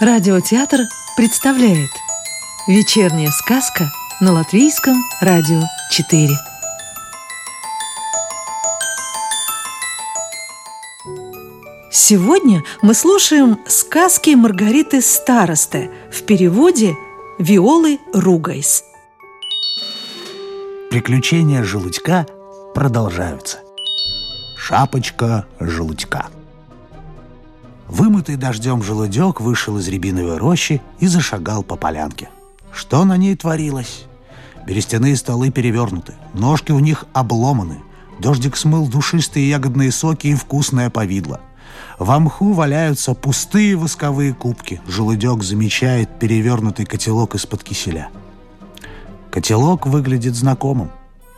Радиотеатр представляет Вечерняя сказка на Латвийском радио 4 Сегодня мы слушаем сказки Маргариты Старосты в переводе Виолы Ругайс Приключения желудька продолжаются. Шапочка желудька. Вымытый дождем желудек вышел из рябиновой рощи и зашагал по полянке. Что на ней творилось? Берестяные столы перевернуты, ножки у них обломаны. Дождик смыл душистые ягодные соки и вкусное повидло. В мху валяются пустые восковые кубки. Желудек замечает перевернутый котелок из-под киселя. Котелок выглядит знакомым.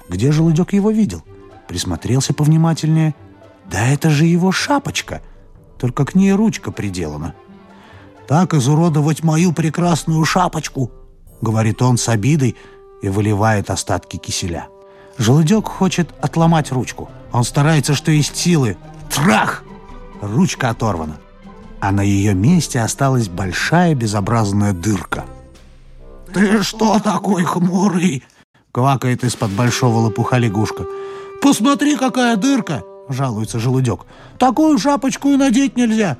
Где желудек его видел? Присмотрелся повнимательнее. Да это же его шапочка — только к ней ручка приделана. «Так изуродовать мою прекрасную шапочку!» — говорит он с обидой и выливает остатки киселя. Желудек хочет отломать ручку. Он старается, что есть силы. Трах! Ручка оторвана. А на ее месте осталась большая безобразная дырка. «Ты что такой хмурый?» — квакает из-под большого лопуха лягушка. «Посмотри, какая дырка! Жалуется желудек. «Такую шапочку и надеть нельзя,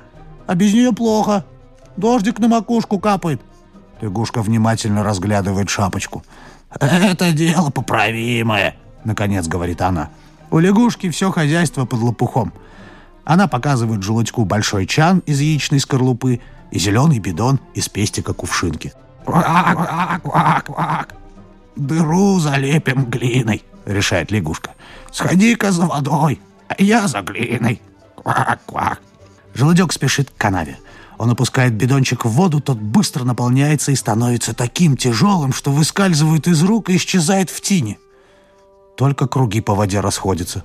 а без нее плохо. Дождик на макушку капает». Лягушка внимательно разглядывает шапочку. «Это дело поправимое», — наконец говорит она. У лягушки все хозяйство под лопухом. Она показывает желудьку большой чан из яичной скорлупы и зеленый бидон из пестика кувшинки. «Квак-квак-квак-квак!» «Дыру залепим глиной», — решает лягушка. «Сходи-ка за водой, я за глиной. Квак-квак. Желудек спешит к канаве. Он опускает бидончик в воду, тот быстро наполняется и становится таким тяжелым, что выскальзывает из рук и исчезает в тине. Только круги по воде расходятся.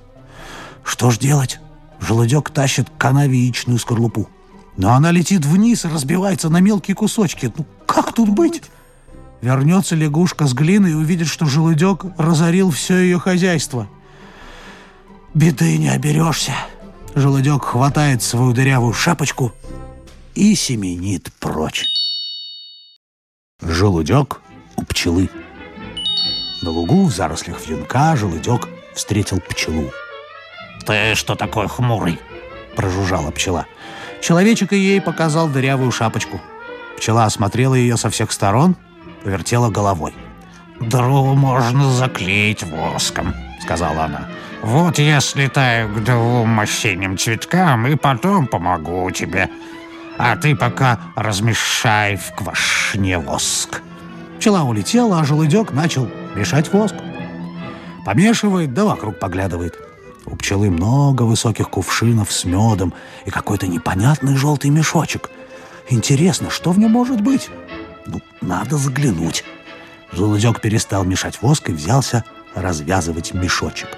Что ж делать? Желудек тащит к канаве яичную скорлупу. Но она летит вниз и разбивается на мелкие кусочки. Ну, как тут быть? Вернется лягушка с глиной и увидит, что желудек разорил все ее хозяйство. Беды не оберешься. Желудек хватает свою дырявую шапочку и семенит прочь. Желудек у пчелы. На лугу в зарослях вьюнка желудек встретил пчелу. «Ты что такой хмурый?» – прожужжала пчела. Человечек и ей показал дырявую шапочку. Пчела осмотрела ее со всех сторон, повертела головой. «Дыру можно заклеить воском», — сказала она. Вот я слетаю к двум осенним цветкам и потом помогу тебе. А ты пока размешай в квашне воск. Пчела улетела, а желудек начал мешать воск. Помешивает, да вокруг поглядывает. У пчелы много высоких кувшинов с медом и какой-то непонятный желтый мешочек. Интересно, что в нем может быть? Ну, надо заглянуть. Желудек перестал мешать воск и взялся развязывать мешочек.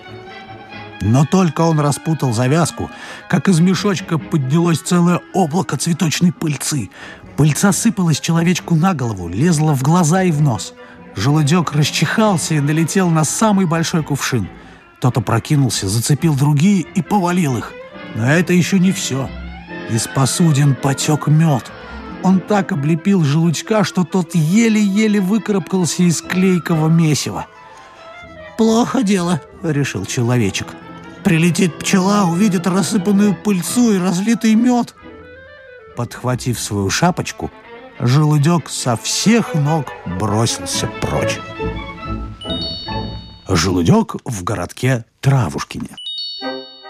Но только он распутал завязку, как из мешочка поднялось целое облако цветочной пыльцы. Пыльца сыпалась человечку на голову, лезла в глаза и в нос. Желудек расчихался и налетел на самый большой кувшин. Тот опрокинулся, зацепил другие и повалил их. Но это еще не все. Из посудин потек мед. Он так облепил желудька, что тот еле-еле выкарабкался из клейкого месива. «Плохо дело», — решил человечек. Прилетит пчела, увидит рассыпанную пыльцу и разлитый мед. Подхватив свою шапочку, желудек со всех ног бросился прочь. Желудек в городке Травушкине.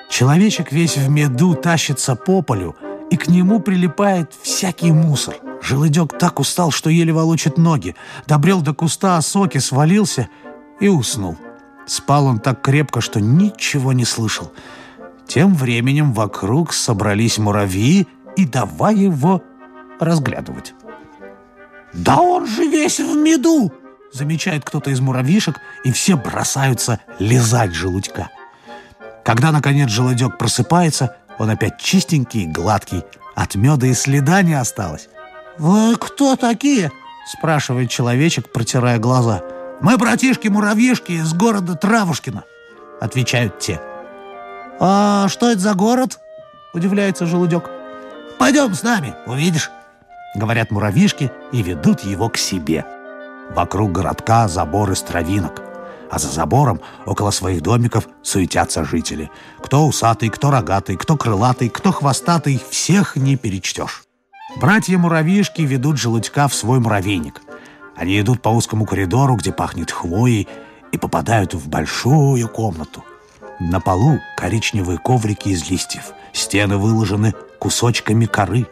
Человечек весь в меду тащится по полю, и к нему прилипает всякий мусор. Желудек так устал, что еле волочит ноги, добрел до куста осоки, свалился и уснул. Спал он так крепко, что ничего не слышал. Тем временем вокруг собрались муравьи и давай его разглядывать. «Да он же весь в меду!» замечает кто-то из муравьишек, и все бросаются лизать желудька. Когда, наконец, желудек просыпается, он опять чистенький и гладкий, от меда и следа не осталось. «Вы кто такие?» – спрашивает человечек, протирая глаза – «Мы братишки-муравьишки из города Травушкина», — отвечают те. «А что это за город?» — удивляется желудек. «Пойдем с нами, увидишь». говорят муравьишки и ведут его к себе. Вокруг городка забор из травинок, а за забором около своих домиков суетятся жители. Кто усатый, кто рогатый, кто крылатый, кто хвостатый, всех не перечтешь. Братья-муравьишки ведут желудька в свой муравейник. Они идут по узкому коридору, где пахнет хвоей, и попадают в большую комнату. На полу коричневые коврики из листьев, стены выложены кусочками коры.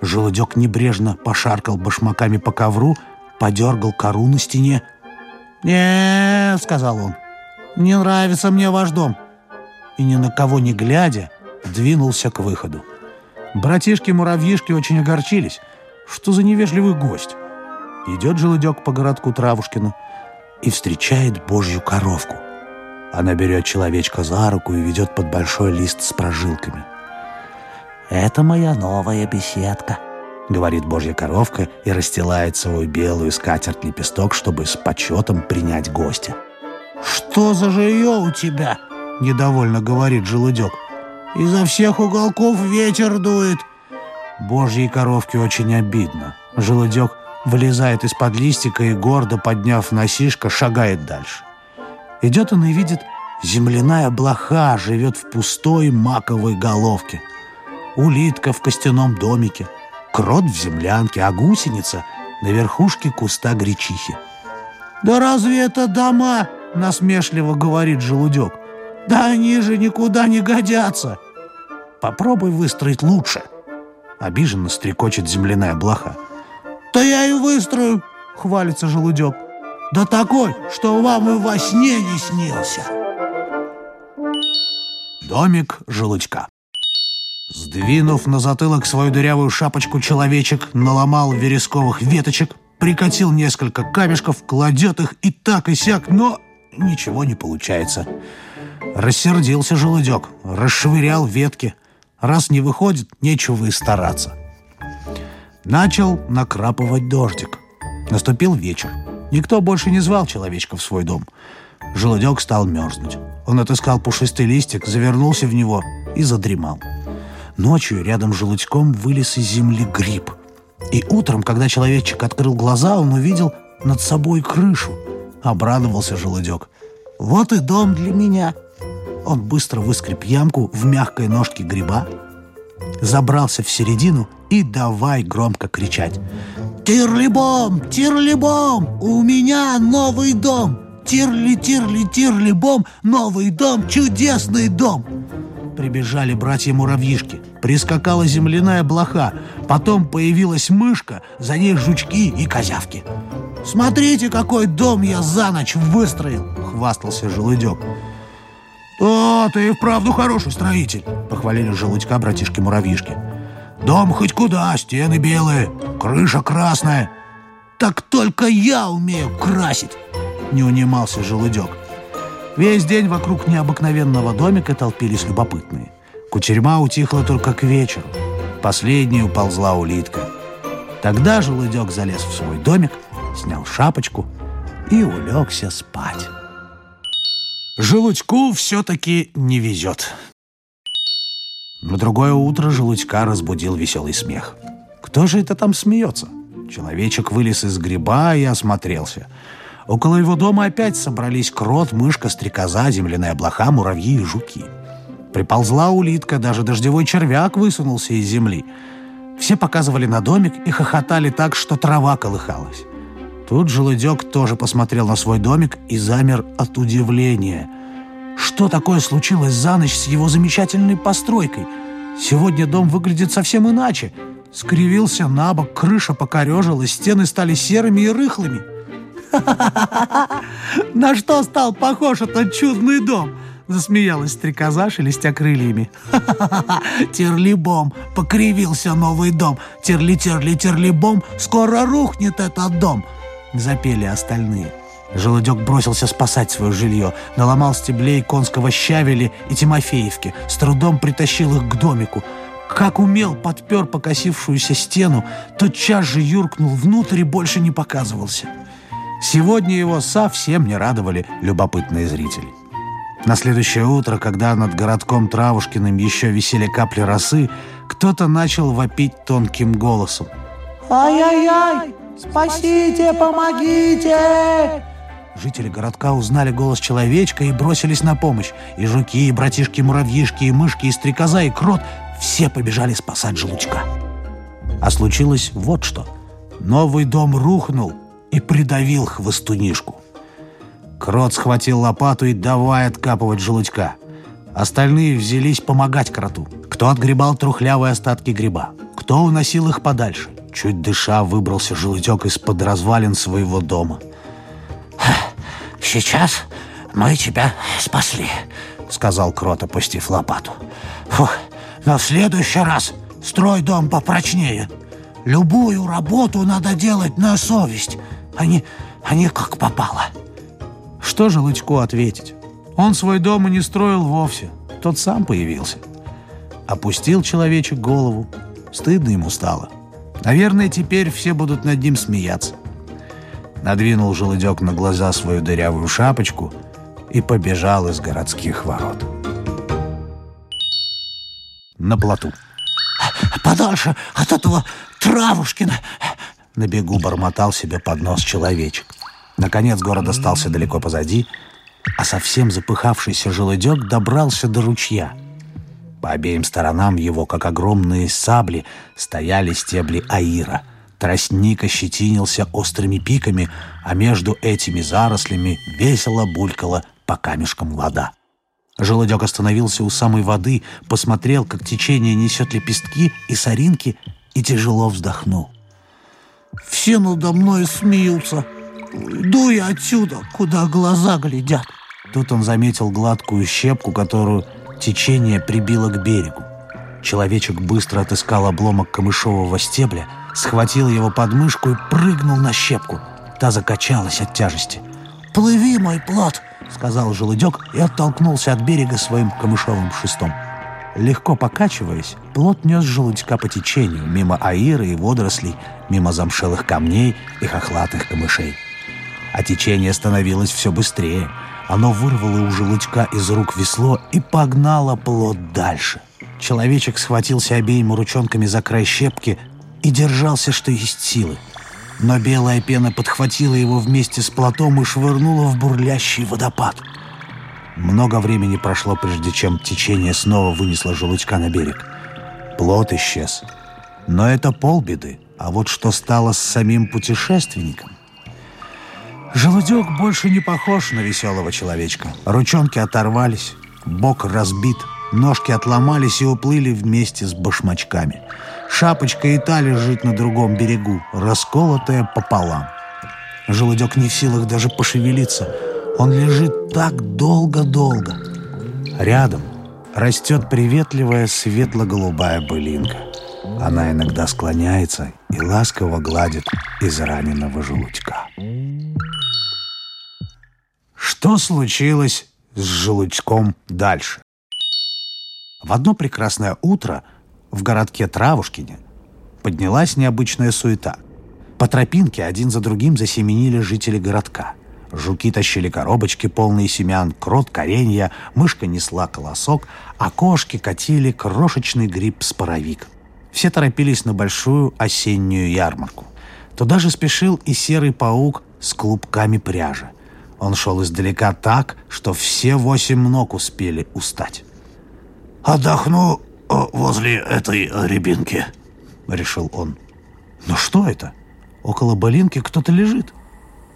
Желудек небрежно пошаркал башмаками по ковру, подергал кору на стене. не сказал он, — «не нравится мне ваш дом». И ни на кого не глядя, двинулся к выходу. Братишки-муравьишки очень огорчились. Что за невежливый гость? Идет желудек по городку Травушкину и встречает божью коровку. Она берет человечка за руку и ведет под большой лист с прожилками. «Это моя новая беседка», — говорит божья коровка и расстилает свою белую скатерть-лепесток, чтобы с почетом принять гостя. «Что за жилье у тебя?» — недовольно говорит желудек. «Изо всех уголков ветер дует». Божьей коровке очень обидно. Желудек вылезает из-под листика и, гордо подняв носишко, шагает дальше. Идет он и видит, земляная блоха живет в пустой маковой головке. Улитка в костяном домике, крот в землянке, а гусеница на верхушке куста гречихи. «Да разве это дома?» — насмешливо говорит желудек. «Да они же никуда не годятся!» «Попробуй выстроить лучше!» Обиженно стрекочет земляная блоха. «Да я и выстрою!» — хвалится желудек. Да такой, что вам и во сне не снился. Домик желудька. Сдвинув на затылок свою дырявую шапочку, человечек наломал вересковых веточек, прикатил несколько камешков, кладет их и так и сяк, но ничего не получается. Рассердился желудек, расшвырял ветки. Раз не выходит, нечего и стараться. Начал накрапывать дождик. Наступил вечер. Никто больше не звал человечка в свой дом. Желудек стал мерзнуть. Он отыскал пушистый листик, завернулся в него и задремал. Ночью рядом с желудьком вылез из земли гриб. И утром, когда человечек открыл глаза, он увидел над собой крышу. Обрадовался желудек. «Вот и дом для меня!» Он быстро выскреб ямку в мягкой ножке гриба, забрался в середину и давай громко кричать. «Тирлибом! Тирлибом! У меня новый дом! Тирли-тирли-тирлибом! Новый дом! Чудесный дом!» Прибежали братья-муравьишки. Прискакала земляная блоха. Потом появилась мышка, за ней жучки и козявки. «Смотрите, какой дом я за ночь выстроил!» — хвастался желудек. «О, ты и вправду хороший строитель!» — похвалили желудька братишки-муравьишки. Дом хоть куда, стены белые, крыша красная. Так только я умею красить, не унимался желудек. Весь день вокруг необыкновенного домика толпились любопытные. Кутерьма утихла только к вечеру. Последней уползла улитка. Тогда желудек залез в свой домик, снял шапочку и улегся спать. Желудьку все-таки не везет. На другое утро желудька разбудил веселый смех. Кто же это там смеется? Человечек вылез из гриба и осмотрелся. Около его дома опять собрались крот, мышка, стрекоза, земляная блоха, муравьи и жуки. Приползла улитка, даже дождевой червяк высунулся из земли. Все показывали на домик и хохотали так, что трава колыхалась. Тут желудек тоже посмотрел на свой домик и замер от удивления – что такое случилось за ночь с его замечательной постройкой? Сегодня дом выглядит совсем иначе. Скривился на бок, крыша покорежилась, стены стали серыми и рыхлыми. На что стал похож этот чудный дом? Засмеялась стрекоза, шелестя крыльями. Терлибом, покривился новый дом. Терли-терли-терлибом, скоро рухнет этот дом. Запели остальные. Желудек бросился спасать свое жилье, наломал стеблей конского щавели и Тимофеевки, с трудом притащил их к домику. Как умел, подпер покосившуюся стену, тотчас же юркнул внутрь и больше не показывался. Сегодня его совсем не радовали любопытные зрители. На следующее утро, когда над городком Травушкиным еще висели капли росы, кто-то начал вопить тонким голосом. «Ай-яй-яй! Спасите, помогите!» Жители городка узнали голос человечка и бросились на помощь. И жуки, и братишки-муравьишки, и мышки, и стрекоза, и крот — все побежали спасать желудька. А случилось вот что. Новый дом рухнул и придавил хвостунишку. Крот схватил лопату и давай откапывать желудька. Остальные взялись помогать кроту. Кто отгребал трухлявые остатки гриба, кто уносил их подальше. Чуть дыша выбрался желудек из-под развалин своего дома. «Сейчас мы тебя спасли», — сказал Крот, опустив лопату. «Фух, но в следующий раз строй дом попрочнее. Любую работу надо делать на совесть, а не, а не как попало». Что же Лычку ответить? Он свой дом и не строил вовсе. Тот сам появился. Опустил человечек голову. Стыдно ему стало. Наверное, теперь все будут над ним смеяться. Надвинул желудек на глаза свою дырявую шапочку и побежал из городских ворот. На плоту. «Подальше от этого Травушкина!» На бегу бормотал себе под нос человечек. Наконец город остался далеко позади, а совсем запыхавшийся желудек добрался до ручья. По обеим сторонам его, как огромные сабли, стояли стебли аира. Тростник ощетинился острыми пиками, а между этими зарослями весело булькала по камешкам вода. Желудек остановился у самой воды, посмотрел, как течение несет лепестки и соринки, и тяжело вздохнул. «Все надо мной смеются», Иду я отсюда, куда глаза глядят. Тут он заметил гладкую щепку, которую течение прибило к берегу. Человечек быстро отыскал обломок камышового стебля, схватил его под мышку и прыгнул на щепку. Та закачалась от тяжести. «Плыви, мой плод!» — сказал желудек и оттолкнулся от берега своим камышовым шестом. Легко покачиваясь, плод нес желудька по течению, мимо аира и водорослей, мимо замшелых камней и хохлатых камышей а течение становилось все быстрее. Оно вырвало у желудька из рук весло и погнало плод дальше. Человечек схватился обеими ручонками за край щепки и держался, что есть силы. Но белая пена подхватила его вместе с плотом и швырнула в бурлящий водопад. Много времени прошло, прежде чем течение снова вынесло желудька на берег. Плот исчез. Но это полбеды. А вот что стало с самим путешественником? Желудек больше не похож на веселого человечка. Ручонки оторвались, бок разбит, ножки отломались и уплыли вместе с башмачками. Шапочка и та лежит на другом берегу, расколотая пополам. Желудек не в силах даже пошевелиться. Он лежит так долго-долго. Рядом растет приветливая светло-голубая былинка. Она иногда склоняется и ласково гладит израненного желудька. Что случилось с желудьком дальше? В одно прекрасное утро в городке Травушкине поднялась необычная суета. По тропинке один за другим засеменили жители городка. Жуки тащили коробочки, полные семян, крот — коренья, мышка несла колосок, а кошки катили крошечный гриб с паровик. Все торопились на большую осеннюю ярмарку. Туда же спешил и серый паук с клубками пряжи. Он шел издалека так, что все восемь ног успели устать. «Отдохну э, возле этой рябинки», — решил он. «Но что это? Около былинки кто-то лежит».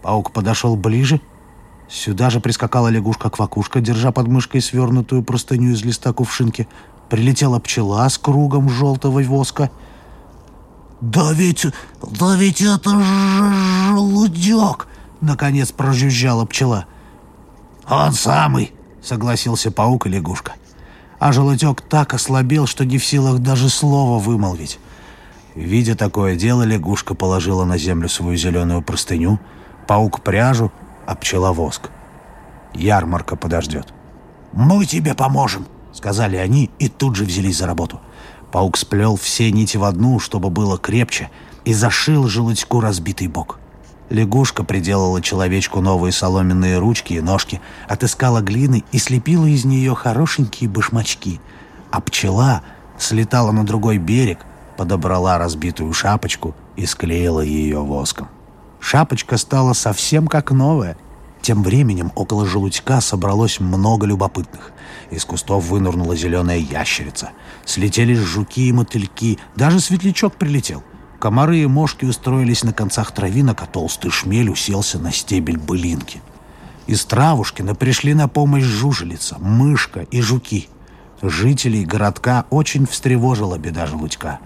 Паук подошел ближе. Сюда же прискакала лягушка-квакушка, держа под мышкой свернутую простыню из листа кувшинки. Прилетела пчела с кругом желтого воска. «Да ведь, да ведь это же желудек!» Наконец прожужжала пчела. «Он самый!» — согласился паук и лягушка. А желудек так ослабел, что не в силах даже слова вымолвить. Видя такое дело, лягушка положила на землю свою зеленую простыню, паук пряжу, а пчела воск. Ярмарка подождет. «Мы тебе поможем!» — сказали они и тут же взялись за работу. Паук сплел все нити в одну, чтобы было крепче, и зашил желудьку разбитый бок. Лягушка приделала человечку новые соломенные ручки и ножки, отыскала глины и слепила из нее хорошенькие башмачки. А пчела слетала на другой берег, подобрала разбитую шапочку и склеила ее воском. Шапочка стала совсем как новая. Тем временем около желудька собралось много любопытных. Из кустов вынырнула зеленая ящерица. Слетели жуки и мотыльки, даже светлячок прилетел. Комары и мошки устроились на концах травинок, а толстый шмель уселся на стебель былинки. Из Травушкина пришли на помощь жужелица, мышка и жуки. Жителей городка очень встревожила беда желудька.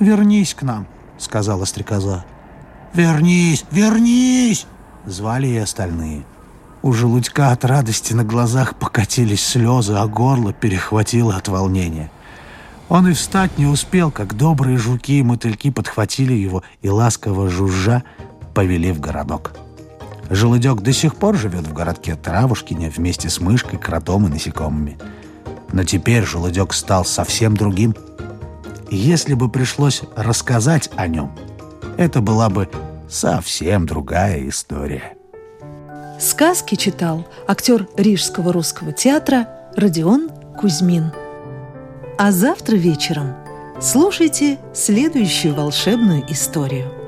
«Вернись к нам», — сказала стрекоза. «Вернись, вернись!» — звали и остальные. У желудька от радости на глазах покатились слезы, а горло перехватило от волнения. Он и встать не успел, как добрые жуки и мотыльки подхватили его и, ласково жужжа, повели в городок. Желудек до сих пор живет в городке Травушкине вместе с мышкой, кротом и насекомыми. Но теперь желудек стал совсем другим. Если бы пришлось рассказать о нем, это была бы совсем другая история. Сказки читал актер Рижского русского театра Родион Кузьмин. А завтра вечером слушайте следующую волшебную историю –